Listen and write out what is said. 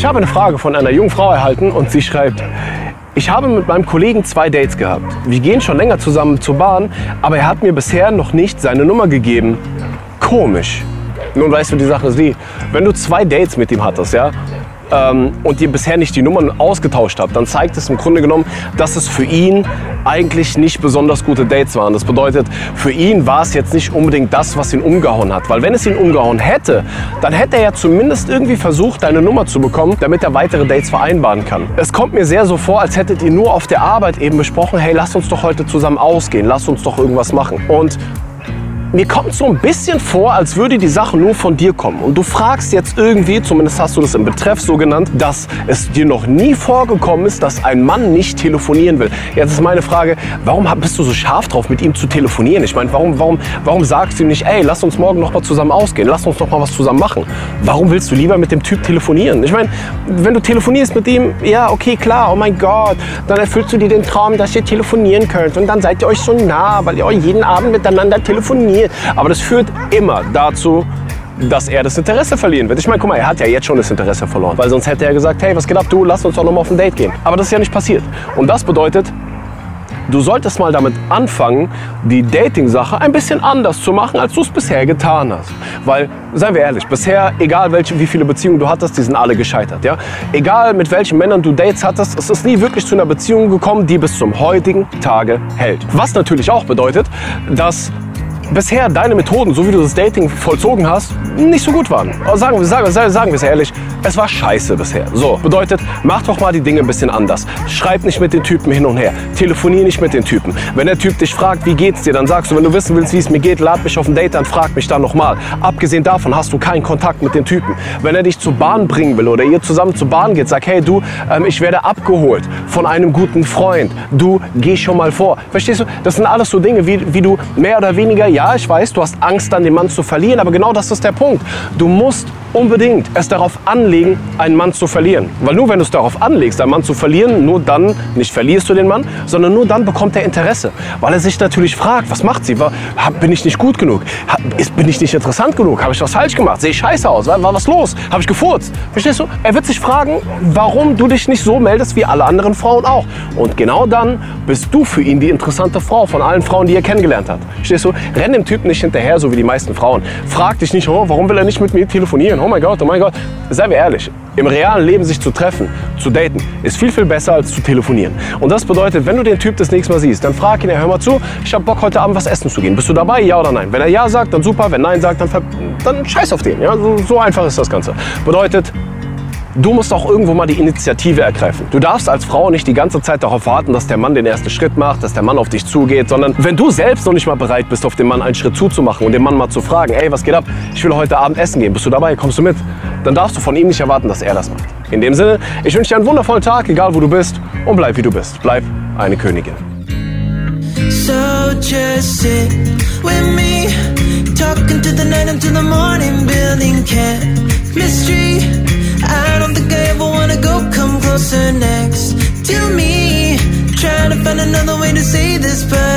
Ich habe eine Frage von einer jungen Frau erhalten und sie schreibt, ich habe mit meinem Kollegen zwei Dates gehabt. Wir gehen schon länger zusammen zur Bahn, aber er hat mir bisher noch nicht seine Nummer gegeben. Komisch. Nun weißt du, die Sache ist wenn du zwei Dates mit ihm hattest, ja, ähm, und ihr bisher nicht die Nummern ausgetauscht habt, dann zeigt es im Grunde genommen, dass es für ihn eigentlich nicht besonders gute Dates waren. Das bedeutet, für ihn war es jetzt nicht unbedingt das, was ihn umgehauen hat. Weil wenn es ihn umgehauen hätte, dann hätte er ja zumindest irgendwie versucht, deine Nummer zu bekommen, damit er weitere Dates vereinbaren kann. Es kommt mir sehr so vor, als hättet ihr nur auf der Arbeit eben besprochen, hey, lasst uns doch heute zusammen ausgehen, lasst uns doch irgendwas machen. Und mir kommt so ein bisschen vor, als würde die Sache nur von dir kommen. Und du fragst jetzt irgendwie, zumindest hast du das im Betreff so genannt, dass es dir noch nie vorgekommen ist, dass ein Mann nicht telefonieren will. Jetzt ist meine Frage, warum bist du so scharf drauf, mit ihm zu telefonieren? Ich meine, warum, warum, warum sagst du ihm nicht, ey, lass uns morgen noch mal zusammen ausgehen, lass uns noch mal was zusammen machen? Warum willst du lieber mit dem Typ telefonieren? Ich meine, wenn du telefonierst mit ihm, ja, okay, klar, oh mein Gott, dann erfüllst du dir den Traum, dass ihr telefonieren könnt und dann seid ihr euch so nah, weil ihr euch jeden Abend miteinander telefoniert funktioniert. Aber das führt immer dazu, dass er das Interesse verlieren wird. Ich meine, guck mal, er hat ja jetzt schon das Interesse verloren. Weil sonst hätte er gesagt, hey, was geht ab, du, lass uns doch noch mal auf ein Date gehen. Aber das ist ja nicht passiert. Und das bedeutet, du solltest mal damit anfangen, die Dating-Sache ein bisschen anders zu machen, als du es bisher getan hast. Weil, seien wir ehrlich, bisher, egal welche, wie viele Beziehungen du hattest, die sind alle gescheitert. Ja? Egal mit welchen Männern du Dates hattest, es ist nie wirklich zu einer Beziehung gekommen, die bis zum heutigen Tage hält. Was natürlich auch bedeutet, dass bisher deine Methoden, so wie du das Dating vollzogen hast, nicht so gut waren. Sagen wir, sagen, sagen wir es ehrlich, es war scheiße bisher. So, bedeutet, mach doch mal die Dinge ein bisschen anders. Schreib nicht mit den Typen hin und her. Telefonier nicht mit den Typen. Wenn der Typ dich fragt, wie geht's dir, dann sagst du, wenn du wissen willst, wie es mir geht, lad mich auf ein Date an, frag mich dann nochmal. Abgesehen davon hast du keinen Kontakt mit den Typen. Wenn er dich zur Bahn bringen will oder ihr zusammen zur Bahn geht, sag, hey du, ähm, ich werde abgeholt von einem guten Freund. Du, geh schon mal vor. Verstehst du? Das sind alles so Dinge, wie, wie du mehr oder weniger, ja, ich weiß, du hast Angst, dann den Mann zu verlieren, aber genau das ist der Punkt. Du musst unbedingt es darauf anlegen, einen Mann zu verlieren. Weil nur wenn du es darauf anlegst, einen Mann zu verlieren, nur dann nicht verlierst du den Mann, sondern nur dann bekommt er Interesse. Weil er sich natürlich fragt, was macht sie? Bin ich nicht gut genug? Bin ich nicht interessant genug? Habe ich was falsch gemacht? Sehe ich scheiße aus? War was los? Habe ich gefurzt? Verstehst du? Er wird sich fragen, warum du dich nicht so meldest wie alle anderen Frauen auch. Und genau dann bist du für ihn die interessante Frau von allen Frauen, die er kennengelernt hat. Verstehst du? Renn dem Typen nicht hinterher, so wie die meisten Frauen. Frag dich nicht, oh, warum will er nicht mit mir telefonieren? Oh mein Gott, oh mein Gott. Seien wir ehrlich, im realen Leben sich zu treffen, zu daten, ist viel, viel besser als zu telefonieren. Und das bedeutet, wenn du den Typ das nächste Mal siehst, dann frag ihn, hör mal zu, ich habe Bock heute Abend was essen zu gehen. Bist du dabei, ja oder nein? Wenn er ja sagt, dann super, wenn nein sagt, dann, dann scheiß auf den. Ja? So, so einfach ist das Ganze. Bedeutet, Du musst auch irgendwo mal die Initiative ergreifen. Du darfst als Frau nicht die ganze Zeit darauf warten, dass der Mann den ersten Schritt macht, dass der Mann auf dich zugeht, sondern wenn du selbst noch nicht mal bereit bist, auf den Mann einen Schritt zuzumachen und den Mann mal zu fragen, ey, was geht ab? Ich will heute Abend essen gehen. Bist du dabei? Kommst du mit? Dann darfst du von ihm nicht erwarten, dass er das macht. In dem Sinne, ich wünsche dir einen wundervollen Tag, egal wo du bist, und bleib wie du bist. Bleib eine Königin. So just sit with me, talking to the night until the morning, building chemistry. Find another way to say this, but